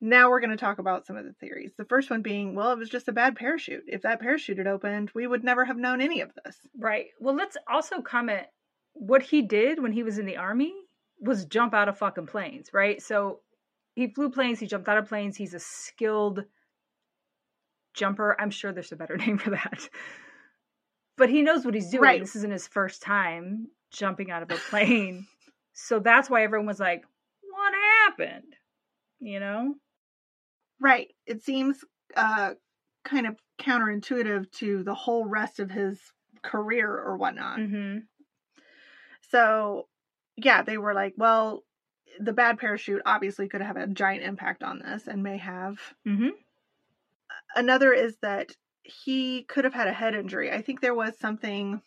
now we're going to talk about some of the theories. The first one being, well, it was just a bad parachute. If that parachute had opened, we would never have known any of this. Right. Well, let's also comment what he did when he was in the army was jump out of fucking planes, right? So he flew planes, he jumped out of planes. He's a skilled jumper. I'm sure there's a better name for that. But he knows what he's doing. Right. This isn't his first time jumping out of a plane. so that's why everyone was like, what happened? You know? Right. It seems uh, kind of counterintuitive to the whole rest of his career or whatnot. Mm-hmm. So, yeah, they were like, well, the bad parachute obviously could have a giant impact on this and may have. Mm-hmm. Another is that he could have had a head injury. I think there was something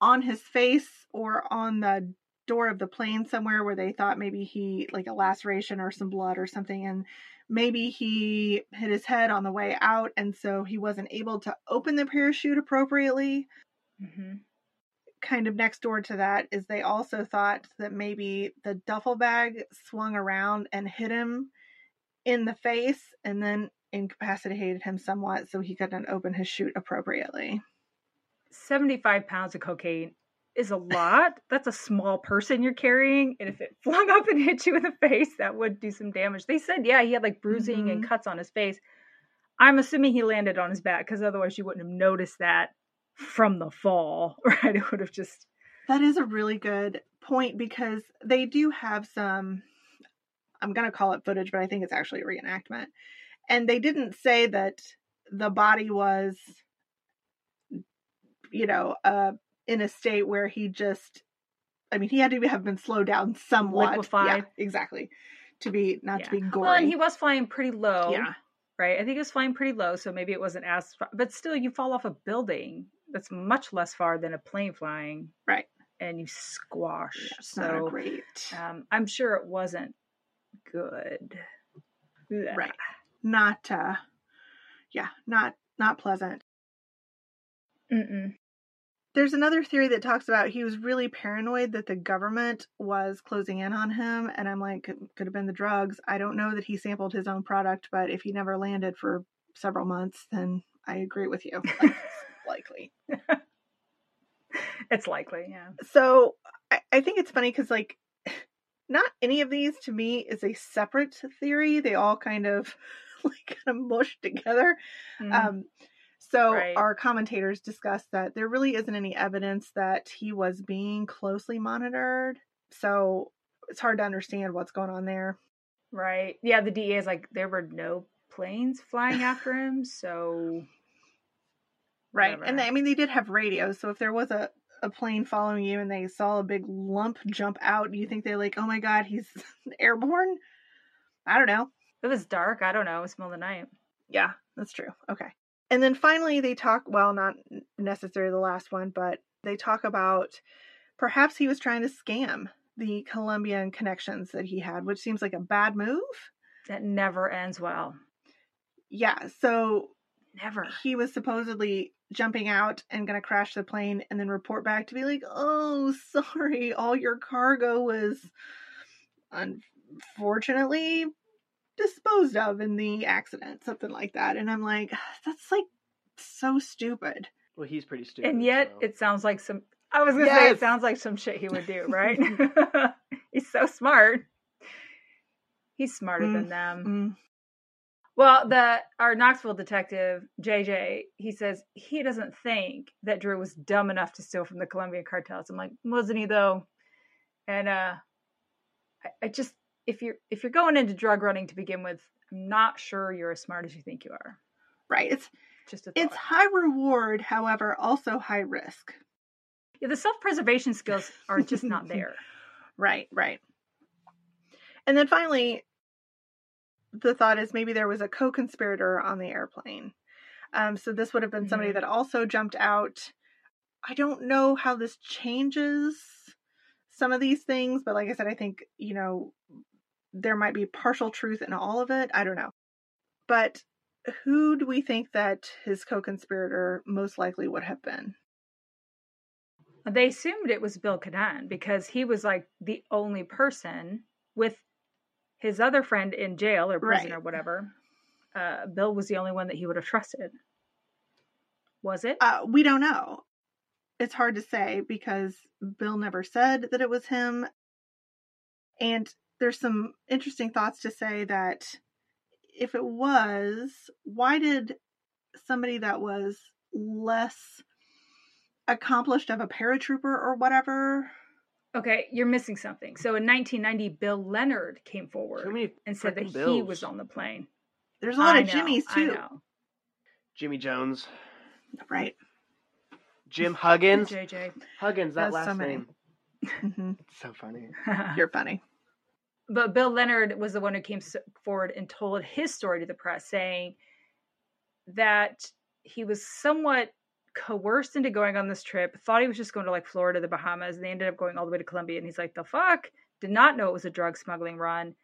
on his face or on the door of the plane somewhere where they thought maybe he, like a laceration or some blood or something, and maybe he hit his head on the way out, and so he wasn't able to open the parachute appropriately Mm-hmm. kind of next door to that is they also thought that maybe the duffel bag swung around and hit him in the face and then incapacitated him somewhat so he couldn't open his chute appropriately. 75 pounds of cocaine is a lot. That's a small person you're carrying. And if it flung up and hit you in the face, that would do some damage. They said, yeah, he had like bruising and cuts on his face. I'm assuming he landed on his back because otherwise you wouldn't have noticed that from the fall, right? It would have just. That is a really good point because they do have some I'm going to call it footage, but I think it's actually a reenactment. And they didn't say that the body was you know, uh in a state where he just I mean, he had to have been slowed down somewhat. Liquefied. Yeah, exactly. To be not Yeah. to be gory. Well, and he was flying pretty low. yeah. Right. I think he was flying pretty low, so maybe it wasn't as far. But still, you fall off a building that's much less far than a plane flying. Right. And you squash. Yeah, so great. um, I'm sure it wasn't good. Right. Not uh yeah, not not pleasant. Mm-mm. There's another theory that talks about he was really paranoid that the government was closing in on him. And I'm like, could have been the drugs. I don't know that he sampled his own product, but if he never landed for several months, then I agree with you. Like, likely. It's likely, yeah. So I, I think it's funny because, like, not any of these to me is a separate theory. They all kind of like kind of mush together. Mm. Um, So Right. our commentators discussed that there really isn't any evidence that he was being closely monitored. So it's hard to understand what's going on there. Right. Yeah, the DEA is like there were no planes flying after him, so Right. whatever. And I mean, they did have radios. So if there was a, a plane following you and they saw a big lump jump out, do you think they're like, oh my God, he's airborne? I don't know. it was dark. I don't know. It was middle of the night. Yeah, that's true. Okay. And then finally, they talk, well, not necessarily the last one, but they talk about perhaps he was trying to scam the Colombian connections that he had, which seems like a bad move. That never ends well. Yeah. So Never. he was supposedly jumping out and going to crash the plane and then report back to be like, oh, sorry, all your cargo was unfortunately disposed of in the accident, something like that. And I'm like, that's like so stupid. Well, he's pretty stupid. And yet so. it sounds like some I was gonna say it sounds like some shit he would do, right? He's so smart. He's smarter Mm, than them. Mm, Well, the our Knoxville detective JJ, he says he doesn't think that Drew was dumb enough to steal from the Colombian cartels. I'm like, wasn't he though? And uh, I, I just if you're if you're going into drug running to begin with, I'm not sure you're as smart as you think you are. right. It's Just a it's high reward, however, also high risk. Yeah, the self preservation skills are just not there. Right, right. And then finally, the thought is maybe there was a co conspirator on the airplane. Um, so this would have been somebody Mhm. that also jumped out. I don't know how this changes some of these things, but like I said, I think, you know, there might be partial truth in all of it. I don't know. But who do we think that his co conspirator most likely would have been? They assumed it was Bill Canan because he was like the only person with his other friend in jail or prison Right. or whatever. Uh, Bill was the only one that he would have trusted. Was it? Uh, we don't know. It's hard to say because Bill never said that it was him. And there's some interesting thoughts to say that if it was, why did somebody that was less accomplished of a paratrooper or whatever? okay, you're missing something. So in 1990, Bill Leonard came forward many and said that frickin' he was on the plane. There's a lot I of know, Jimmys I too. know. Jimmy Jones, Right. Jim Huggins. JJ. Huggins, that That's last many. name. hmm so funny. You're funny. But Bill Leonard was the one who came forward and told his story to the press, saying that he was somewhat coerced into going on this trip. Thought he was just going to like Florida, the Bahamas, and they ended up going all the way to Colombia. And he's like, "The fuck!" Did not know it was a drug smuggling run,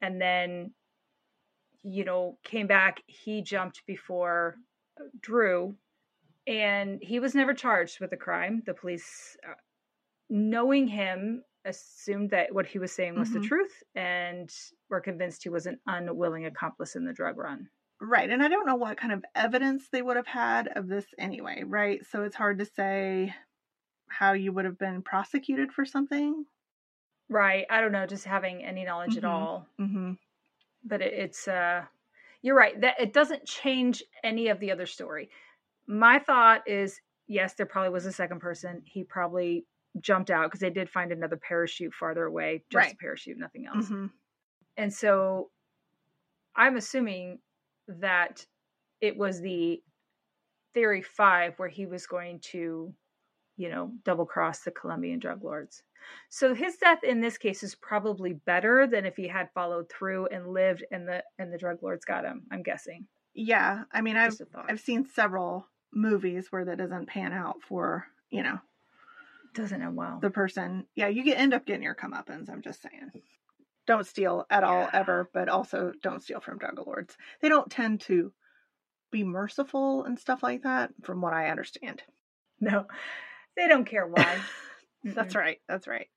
and then, you know, came back. He jumped before Drew, and he was never charged with a crime. The police, uh, knowing him, assumed that what he was saying was Mhm. the truth and were convinced he was an unwilling accomplice in the drug run. Right. And I don't know what kind of evidence they would have had of this anyway, right? So it's hard to say how you would have been prosecuted for something. Right. I don't know, just having any knowledge at Mhm. all. Mm-hmm. But it, it's uh you're right. That it doesn't change any of the other story. My thought is yes, there probably was a second person. He probably jumped out because they did find another parachute farther away, just a Right. parachute, nothing else. Mm-hmm. And so I'm assuming that it was the theory five where he was going to, you know, double cross the Colombian drug lords. So his death in this case is probably better than if he had followed through and lived and the and the drug lords got him, I'm guessing. Yeah. I mean, I've a. I've seen several movies where that doesn't pan out for, you know, Doesn't end well. the person. Yeah, you get end up getting your comeuppance, I'm just saying. Don't steal at all Yeah. ever, but also don't steal from drug lords. They don't tend to be merciful and stuff like that, from what I understand. no. They don't care why. That's right. That's right.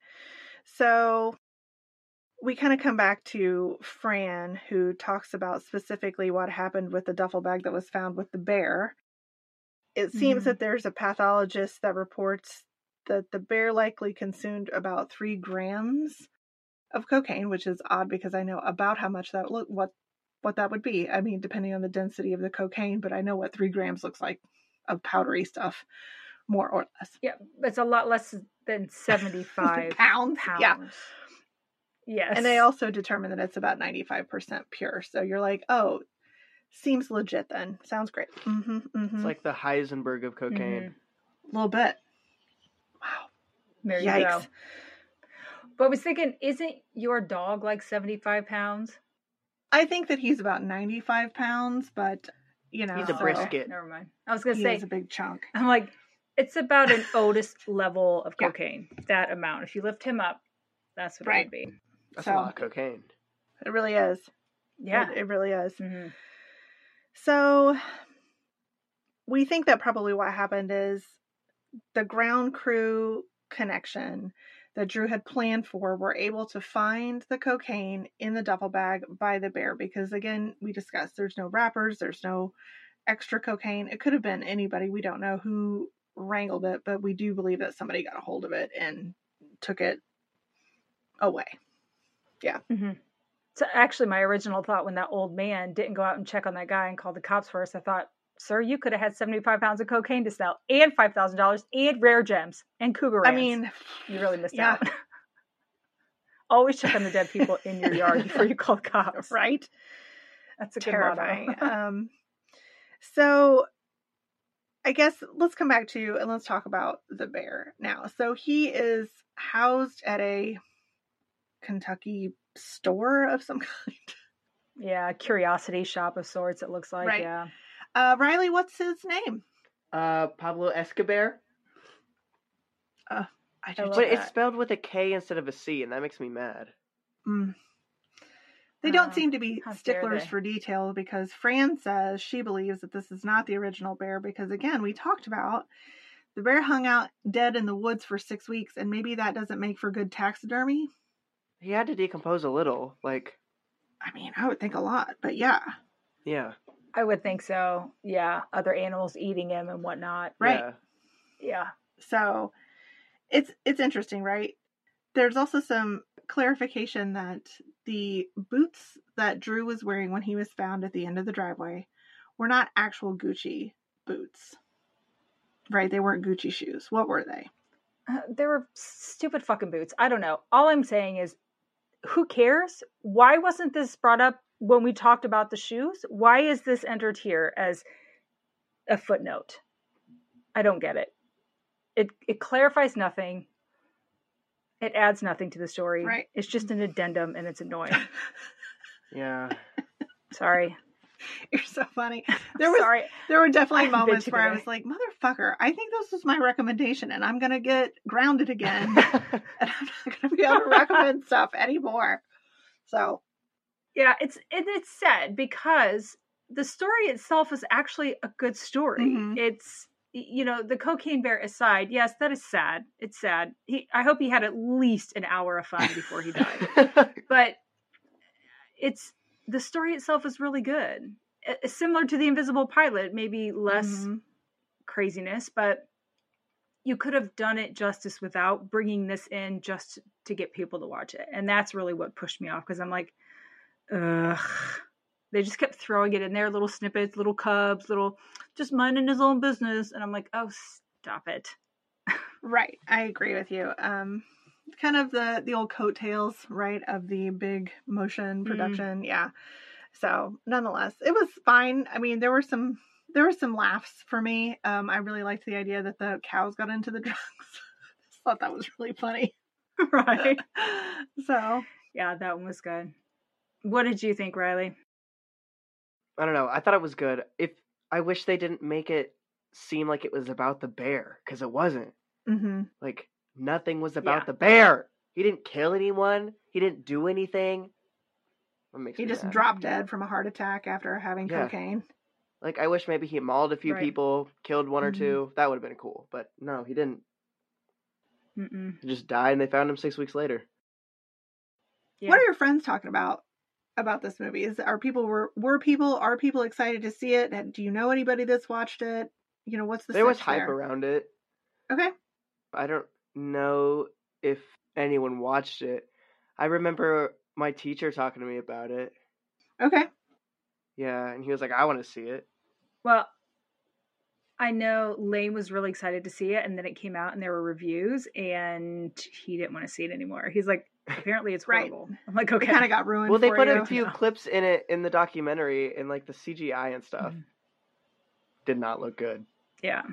So we kind of come back to Fran, who talks about specifically what happened with the duffel bag that was found with the bear. It seems Mhm. that there's a pathologist that reports that the bear likely consumed about three grams of cocaine, which is odd because I know about how much that look what what that would be. I mean, depending on the density of the cocaine, but I know what three grams looks like of powdery stuff, more or less. Yeah, it's a lot less than 75 pounds. pounds. Yeah. Yes. And they also determine that it's about 95% pure. So you're like, oh, seems legit then. Sounds great. Mm-hmm, mm-hmm. It's like the Heisenberg of cocaine. Mhm. a little bit. Wow. There you Yikes. go. But I was thinking, isn't your dog like 75 pounds? I think that he's about 95 pounds, but, you know. He's a so brisket. Never mind. I was going He to say, is a big chunk. I'm like, it's about an Otis level of Yeah. cocaine, that amount. If you lift him up, that's what it would be. That's So- a lot of cocaine. It really is. Yeah. It, it really is. Mhm. So we think that probably what happened is the ground crew connection that Drew had planned for were able to find the cocaine in the duffel bag by the bear because again we discussed there's no wrappers there's no extra cocaine it could have been anybody we don't know who wrangled it but we do believe that somebody got a hold of it and took it away Yeah. Mm-hmm. So actually, my original thought when that old man didn't go out and check on that guy and call the cops first, I thought, sir, you could have had 75 pounds of cocaine to sell and $5,000 and rare gems and cougar i mean you really missed yeah. out. Always check on the dead people in your yard before you call the cops. right That's a terrifying. um, so I guess let's come back to you and let's talk about the bear now. So he is housed at a Kentucky store of some kind. yeah, curiosity shop of sorts. It looks like. Right. Yeah. Uh, Riley, what's his name? Uh, Pablo Escobar. I I do love But too. it's spelled with a K instead of a C, and that makes me mad. Mm. They don't Uh, seem to be how dare sticklers they. for detail because Fran says she believes that this is not the original bear because, again, we talked about the bear hung out dead in the woods for six weeks, and maybe that doesn't make for good taxidermy. He had to decompose a little. Like, I mean, I would think a lot, but yeah, yeah. I would think so. Yeah. Other animals eating him and whatnot. Right. Yeah. Yeah. so it's it's interesting, right? There's also some clarification that the boots that Drew was wearing when he was found at the end of the driveway were not actual Gucci boots. Right? They weren't Gucci shoes. What were they? Uh, they were stupid fucking boots. I don't know. All I'm saying is, who cares? Why wasn't this brought up when we talked about the shoes? Why is this entered here as a footnote? I don't get it. It it clarifies nothing. It adds nothing to the story. Right. It's just an addendum and it's annoying. Yeah. Sorry. You're so funny. There was Sorry. there were definitely moments where I was like, "Motherfucker, I think this was my recommendation, and I'm gonna get grounded again, and I'm not gonna be able to recommend stuff anymore." So Yeah, it's it, it's sad because the story itself is actually a good story. Mhm. It's you know the cocaine bear aside, yes, that is sad. It's sad. He, I hope he had at least an hour of fun before he died. but it's the story itself is really good. Similar to the Invisible Pilot, maybe less mhm. craziness, but you could have done it justice without bringing this in just to get people to watch it. And that's really what pushed me off because I'm like, ugh. They just kept throwing it in there, little snippets, little cubs, little just minding his own business. And I'm like, oh, stop it. right, I agree with you. Um, kind of the the old coattails, right, of the big motion production. Yeah. So, nonetheless, it was fine. I mean, there were some there were some laughs for me. Um, I really liked the idea that the cows got into the drugs. Thought that was really funny. right. So, Yeah, that one was good. What did you think, Riley? I don't know. I thought it was good. If I wish they didn't make it seem like it was about the bear, because it wasn't. hmm Like nothing was about Yeah. the bear. He didn't kill anyone. He didn't do anything. He just mad. dropped dead from a heart attack after having Yeah. cocaine. Like I wish maybe he mauled a few Right. people, killed one or Mhm. two. That would have been cool. But no, he didn't. Mm-mm. He just died, and they found him six weeks later. Yeah. What are your friends talking about about this movie? Is are people were were people are people excited to see it? And Do you know anybody that's watched it? You know, what's the there was hype there? around it. Okay. I don't know if anyone watched it. I remember my teacher talking to me about it. Okay. Yeah, and he was like, I want to see it. Well, I know Lane was really excited to see it, and then it came out and there were reviews, and he didn't want to see it anymore. He's like, apparently it's Right. I'm like, It okay. kind of got ruined. Well, they for put you. a few Yeah. clips in it in the documentary and like the CGI and stuff. Mhm. Did not look good. Yeah.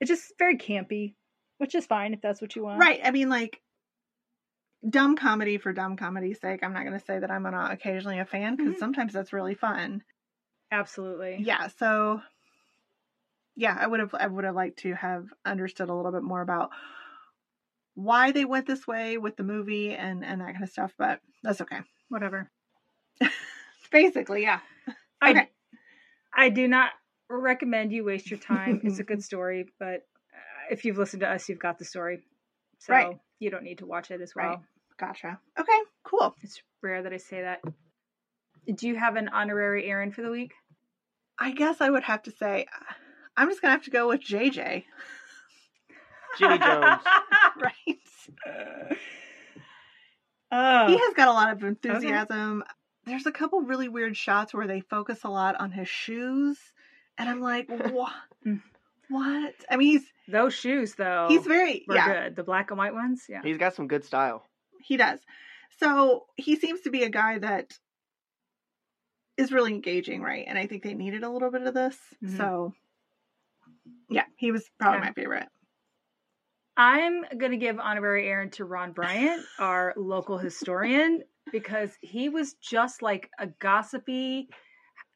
It's just very campy, which is fine if that's what you want. Right. I mean, like, dumb comedy for dumb comedy's sake. I'm not going to say that I'm not occasionally a fan because Mhm. sometimes that's really fun. Absolutely. Yeah. So, yeah, I would have, I would have liked to have understood a little bit more about why they went this way with the movie and and that kind of stuff. But that's okay. Whatever. Basically, yeah. I, Okay. I do not recommend you waste your time. it's a good story, but uh, if you've listened to us, you've got the story. So Right. you don't need to watch it as well. Right. Gotcha. Okay. Cool. It's rare that I say that. Do you have an honorary Erin for the week? I guess I would have to say, I'm just gonna have to go with JJ. Jimmy Jones. right. oh, he has got a lot of enthusiasm. There's a couple really weird shots where they focus a lot on his shoes, and I'm like, what? What? I mean, he's those shoes though. he's very were yeah, good. The black and white ones. Yeah. He's got some good style. he does. So he seems to be a guy that is really engaging, right? And I think they needed a little bit of this. Mhm. So yeah, he was probably Okay. my favorite. I'm gonna give honorary Erin to Ron Bryant, our local historian, because he was just like a gossipy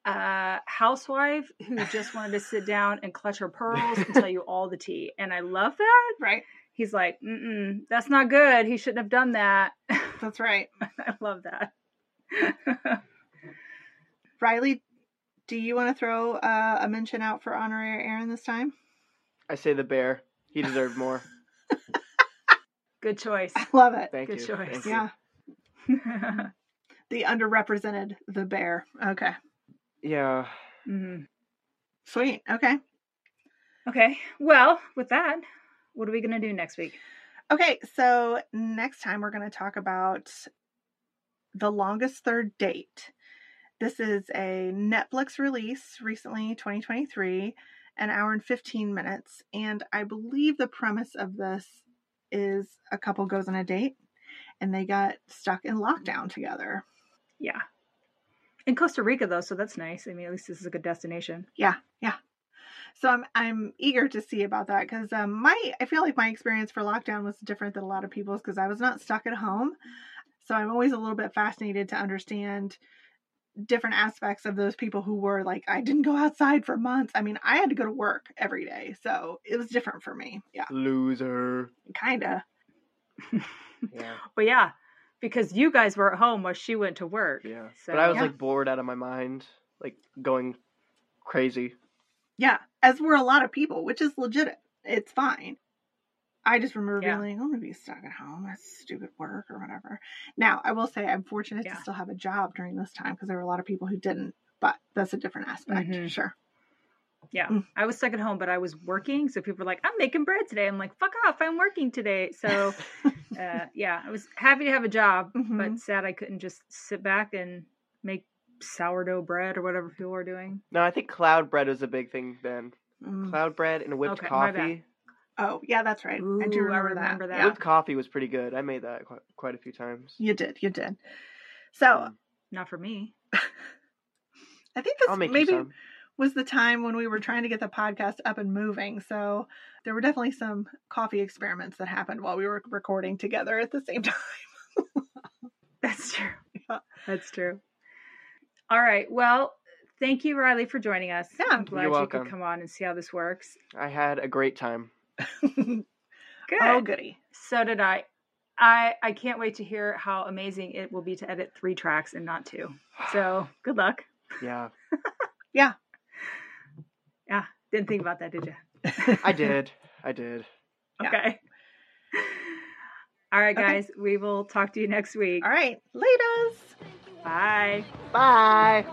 uh, housewife who just wanted to sit down and clutch her pearls and tell you all the tea. And I love that. Right. He's like, Mm-mm, that's not good. He shouldn't have done that. That's right. I love that. Riley, do you want to throw uh, a mention out for honorary Erin this time? I say the bear. He deserved more. Good choice. I love it. Thank Good you. choice. Thank. Yeah. The underrepresented, the bear. Okay. Yeah. Mhm. Sweet. Okay. Okay. Well, with that, what are we gonna do next week? Okay. So next time we're going to talk about The Longest Third Date. This is a Netflix release recently, 2023, an hour and 15 minutes. And I believe the premise of this is a couple goes on a date and they got stuck in lockdown together. Yeah. In Costa Rica though, so that's nice. I mean, at least this is a good destination. Yeah, yeah. So I'm I'm eager to see about that because um, my I feel like my experience for lockdown was different than a lot of people's because I was not stuck at home. So I'm always a little bit fascinated to understand different aspects of those people who were like I didn't go outside for months. I mean, I had to go to work every day, so it was different for me. Yeah, Loser. kind of. Yeah. But yeah, because you guys were at home while she went to work. Yeah. So, but I was Yeah. like bored out of my mind, like going crazy. Yeah, as were a lot of people, which is legit. It's fine. I just remember Yeah. being like, I'm gonna be stuck at home. That's stupid work or whatever. Now, I will say I'm fortunate Yeah. to still have a job during this time because there were a lot of people who didn't, but that's a different aspect. Mhm. Sure. yeah, Mm. I was stuck at home, but I was working. So people were like, "I'm making bread today." I'm like, "Fuck off! I'm working today." So, uh, yeah, I was happy to have a job, Mhm. but sad I couldn't just sit back and make sourdough bread or whatever people were doing. No, I think cloud bread was a big thing then. Mm. Cloud bread and whipped Okay, my bad. coffee. Oh, yeah, that's right. I Ooh, do I remember, remember that. that. Yeah, Whipped coffee was pretty good. I made that quite, quite a few times. you did. You did. So Mm. Not for me. I think this maybe was the time when we were trying to get the podcast up and moving. So there were definitely some coffee experiments that happened while we were recording together at the same time. That's true. Yeah. That's true. All right. Well, thank you, Riley, for joining us. Yeah. I'm glad You're you could come on and see how this works. I had a great time. Oh, good. Oh, goody. So did I. I I can't wait to hear how amazing it will be to edit three tracks and not two. So good luck. yeah, Yeah. Yeah. Didn't think about that, did you? I did. I did. Yeah. Okay. All right, Okay. guys. We will talk to you next week. All right. Laters. Bye. Bye.